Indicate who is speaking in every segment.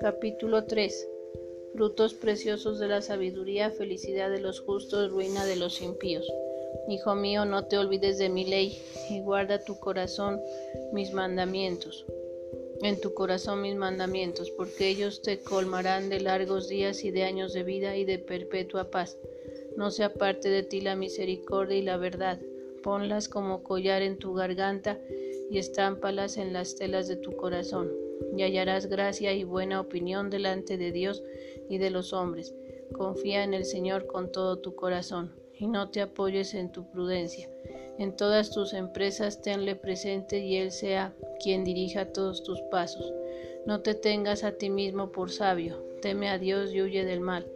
Speaker 1: Capítulo 3 Frutos preciosos de la sabiduría, felicidad de los justos, ruina de los impíos. Hijo mío, no te olvides de mi ley y guarda tu corazón mis mandamientos. En tu corazón mis mandamientos, porque ellos te colmarán de largos días y de años de vida y de perpetua paz. No se aparte de ti la misericordia y la verdad. Ponlas como collar en tu garganta y estámpalas en las telas de tu corazón y hallarás gracia y buena opinión delante de Dios y de los hombres. Confía en el Señor con todo tu corazón y no te apoyes en tu prudencia. En todas tus empresas tenle presente y Él sea quien dirija todos tus pasos. No te tengas a ti mismo por sabio, teme a Dios y huye del mal.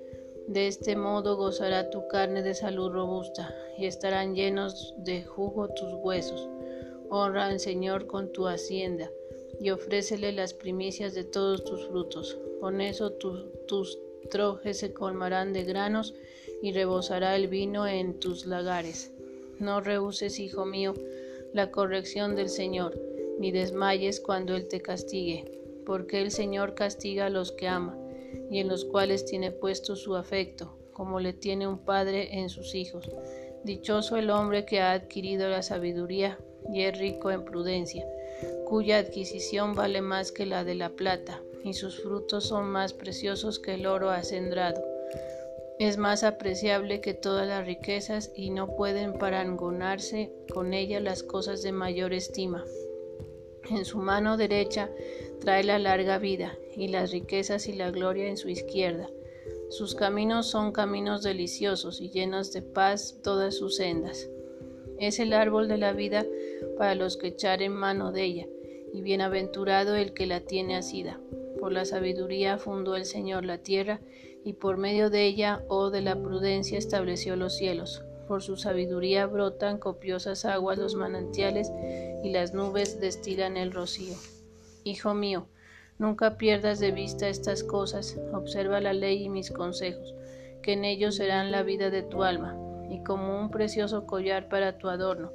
Speaker 1: De este modo gozará tu carne de salud robusta y estarán llenos de jugo tus huesos. Honra al Señor con tu hacienda y ofrécele las primicias de todos tus frutos. Con eso tus trojes se colmarán de granos y rebosará el vino en tus lagares. No rehuses, hijo mío, la corrección del Señor, ni desmayes cuando Él te castigue, porque el Señor castiga a los que ama, y en los cuales tiene puesto su afecto, como le tiene un padre en sus hijos. Dichoso el hombre que ha adquirido la sabiduría y es rico en prudencia cuya adquisición vale más que la de la plata, y sus frutos son más preciosos que el oro acendrado. Es más apreciable que todas las riquezas y no pueden parangonarse con ella las cosas de mayor estima. En su mano derecha trae la larga vida y las riquezas y la gloria en su izquierda. Sus caminos son caminos deliciosos y llenos de paz todas sus sendas. Es el árbol de la vida para los que echaren mano de ella, y bienaventurado el que la tiene asida. Por la sabiduría fundó el Señor la tierra, y por medio de ella, oh de la prudencia, estableció los cielos. Por su sabiduría brotan copiosas aguas los manantiales, y las nubes destilan el rocío. Hijo mío, nunca pierdas de vista estas cosas, observa la ley y mis consejos, que en ellos serán la vida de tu alma y como un precioso collar para tu adorno.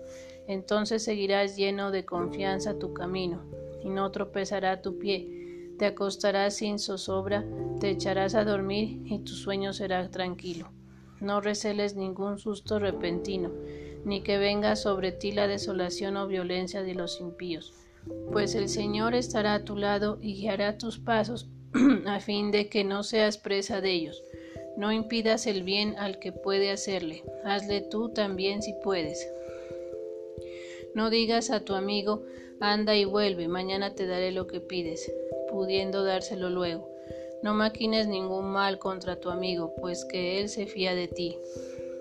Speaker 1: Entonces seguirás lleno de confianza tu camino, y no tropezará tu pie. Te acostarás sin zozobra, te echarás a dormir, y tu sueño será tranquilo. No receles ningún susto repentino, ni que venga sobre ti la desolación o violencia de los impíos, pues el Señor estará a tu lado y guiará tus pasos, a fin de que no seas presa de ellos. No impidas el bien al que puede hacerle, hazle tú también si puedes. No digas a tu amigo, anda y vuelve, mañana te daré lo que pides, pudiendo dárselo luego. No maquines ningún mal contra tu amigo, pues que él se fía de ti.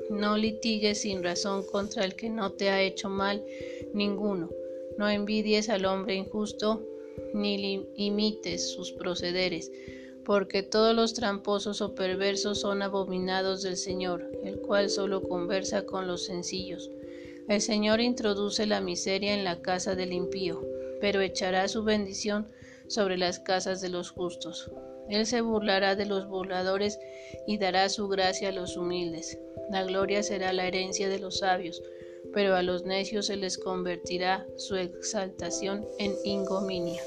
Speaker 1: No litigues sin razón contra el que no te ha hecho mal ninguno. No envidies al hombre injusto, ni imites sus procederes porque todos los tramposos o perversos son abominados del Señor, el cual solo conversa con los sencillos. El Señor introduce la miseria en la casa del impío, pero echará su bendición sobre las casas de los justos. Él se burlará de los burladores y dará su gracia a los humildes. La gloria será la herencia de los sabios, pero a los necios se les convertirá su exaltación en ingominia.